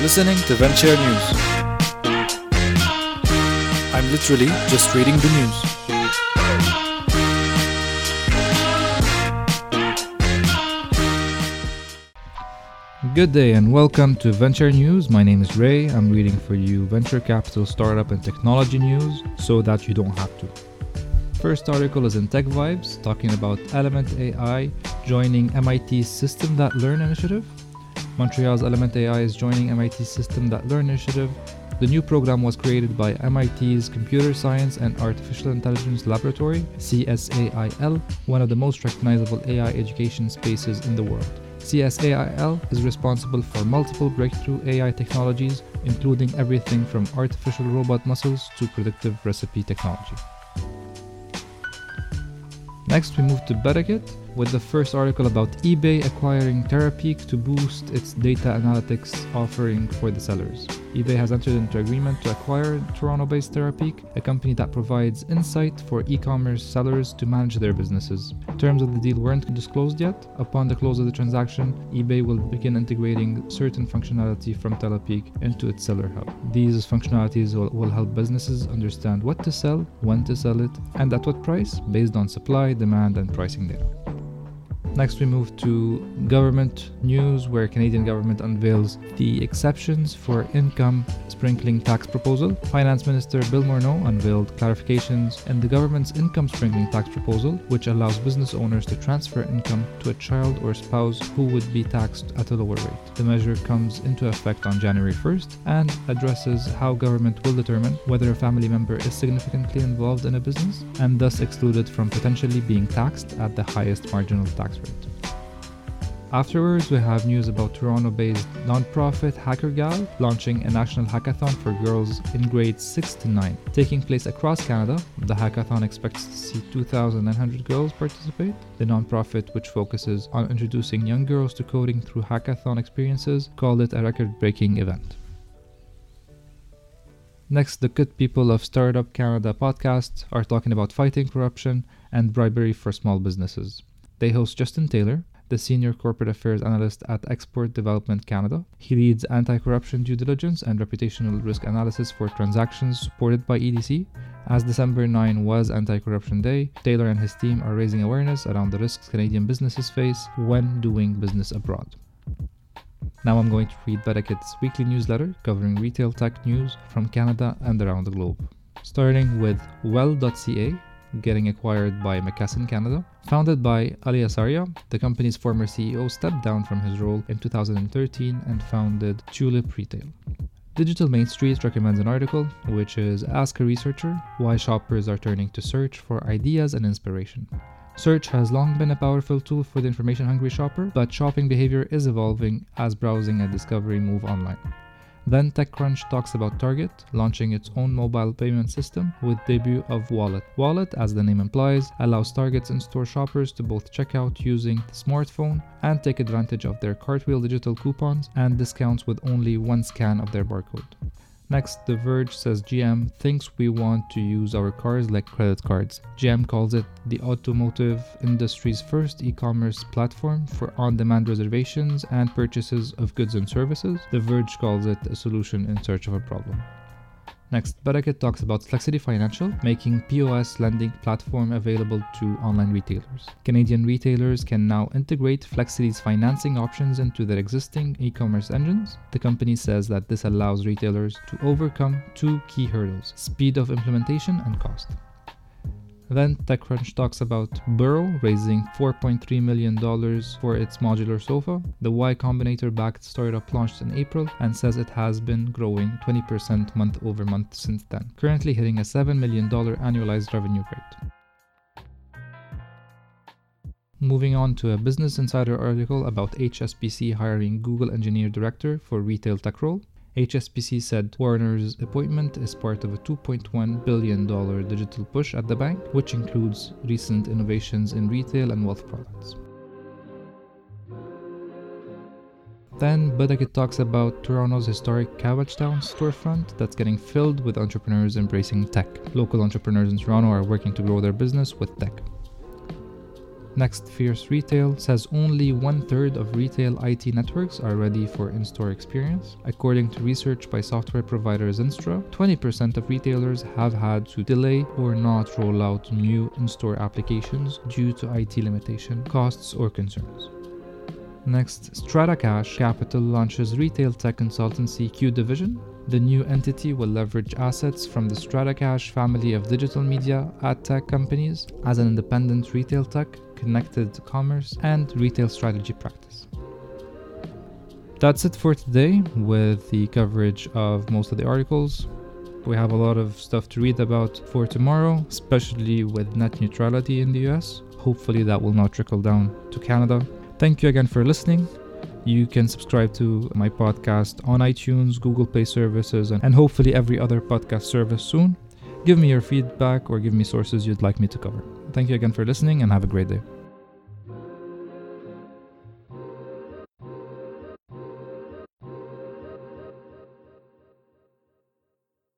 listening to Venture News. I'm literally just reading the news. Good day and welcome to Venture News. My name is Ray. I'm reading for you venture capital, startup, and technology news so that you don't have to. First article is in Tech Vibes talking about Element AI joining MIT's System That Learn initiative. Montreal's Element AI is joining MIT's System That Learn initiative. The new program was created by MIT's Computer Science and Artificial Intelligence Laboratory, CSAIL, one of the most recognizable AI education spaces in the world. CSAIL is responsible for multiple breakthrough AI technologies, including everything from artificial robot muscles to predictive recipe technology. Next, we move to Betakit with the first article about eBay acquiring Terapeak to boost its data analytics offering for the sellers. eBay has entered into agreement to acquire Toronto-based Terapeak, a company that provides insight for e-commerce sellers to manage their businesses. Terms of the deal weren't disclosed yet. Upon the close of the transaction, eBay will begin integrating certain functionality from Terapeak into its seller hub. These functionalities will, will help businesses understand what to sell, when to sell it, and at what price based on supply, demand, and pricing data. Next, we move to government news, where Canadian government unveils the exceptions for income sprinkling tax proposal. Finance Minister Bill Morneau unveiled clarifications in the government's income sprinkling tax proposal, which allows business owners to transfer income to a child or spouse who would be taxed at a lower rate. The measure comes into effect on January 1st and addresses how government will determine whether a family member is significantly involved in a business and thus excluded from potentially being taxed at the highest marginal tax rate. Afterwards, we have news about Toronto based nonprofit HackerGal launching a national hackathon for girls in grades 6 to 9. Taking place across Canada, the hackathon expects to see 2,900 girls participate. The nonprofit, which focuses on introducing young girls to coding through hackathon experiences, called it a record breaking event. Next, the good people of Startup Canada podcast are talking about fighting corruption and bribery for small businesses. They host Justin Taylor, the Senior Corporate Affairs Analyst at Export Development Canada. He leads anti corruption due diligence and reputational risk analysis for transactions supported by EDC. As December 9 was Anti Corruption Day, Taylor and his team are raising awareness around the risks Canadian businesses face when doing business abroad. Now I'm going to read Betakit's weekly newsletter covering retail tech news from Canada and around the globe. Starting with well.ca, getting acquired by McKesson Canada. Founded by Ali Asaria, the company's former CEO stepped down from his role in 2013 and founded Tulip Retail. Digital Main Street recommends an article, which is Ask a Researcher Why Shoppers Are Turning to Search for Ideas and Inspiration. Search has long been a powerful tool for the information hungry shopper, but shopping behavior is evolving as browsing and discovery move online. Then TechCrunch talks about Target launching its own mobile payment system with debut of Wallet. Wallet, as the name implies, allows Target's in-store shoppers to both check out using the smartphone and take advantage of their cartwheel digital coupons and discounts with only one scan of their barcode. Next, The Verge says GM thinks we want to use our cars like credit cards. GM calls it the automotive industry's first e commerce platform for on demand reservations and purchases of goods and services. The Verge calls it a solution in search of a problem. Next, Betakit talks about Flexiti Financial, making POS lending platform available to online retailers. Canadian retailers can now integrate Flexiti's financing options into their existing e-commerce engines. The company says that this allows retailers to overcome two key hurdles: speed of implementation and cost. Then TechCrunch talks about Burrow raising $4.3 million for its modular sofa. The Y Combinator backed startup launched in April and says it has been growing 20% month over month since then, currently hitting a $7 million annualized revenue rate. Moving on to a Business Insider article about HSBC hiring Google Engineer Director for retail tech role. HSBC said Warner's appointment is part of a $2.1 billion digital push at the bank, which includes recent innovations in retail and wealth products. Then Betakit talks about Toronto's historic Cabbagetown storefront that's getting filled with entrepreneurs embracing tech. Local entrepreneurs in Toronto are working to grow their business with tech. Next Fierce Retail says only one third of retail IT networks are ready for in store experience. According to research by software provider Zinstra, 20% of retailers have had to delay or not roll out new in store applications due to IT limitation, costs, or concerns. Next, Stratacache Capital launches retail tech consultancy Q Division. The new entity will leverage assets from the Stratacache family of digital media ad tech companies as an independent retail tech, connected commerce, and retail strategy practice. That's it for today with the coverage of most of the articles. We have a lot of stuff to read about for tomorrow, especially with net neutrality in the US. Hopefully, that will not trickle down to Canada. Thank you again for listening. You can subscribe to my podcast on iTunes, Google Play services, and hopefully every other podcast service soon. Give me your feedback or give me sources you'd like me to cover. Thank you again for listening and have a great day.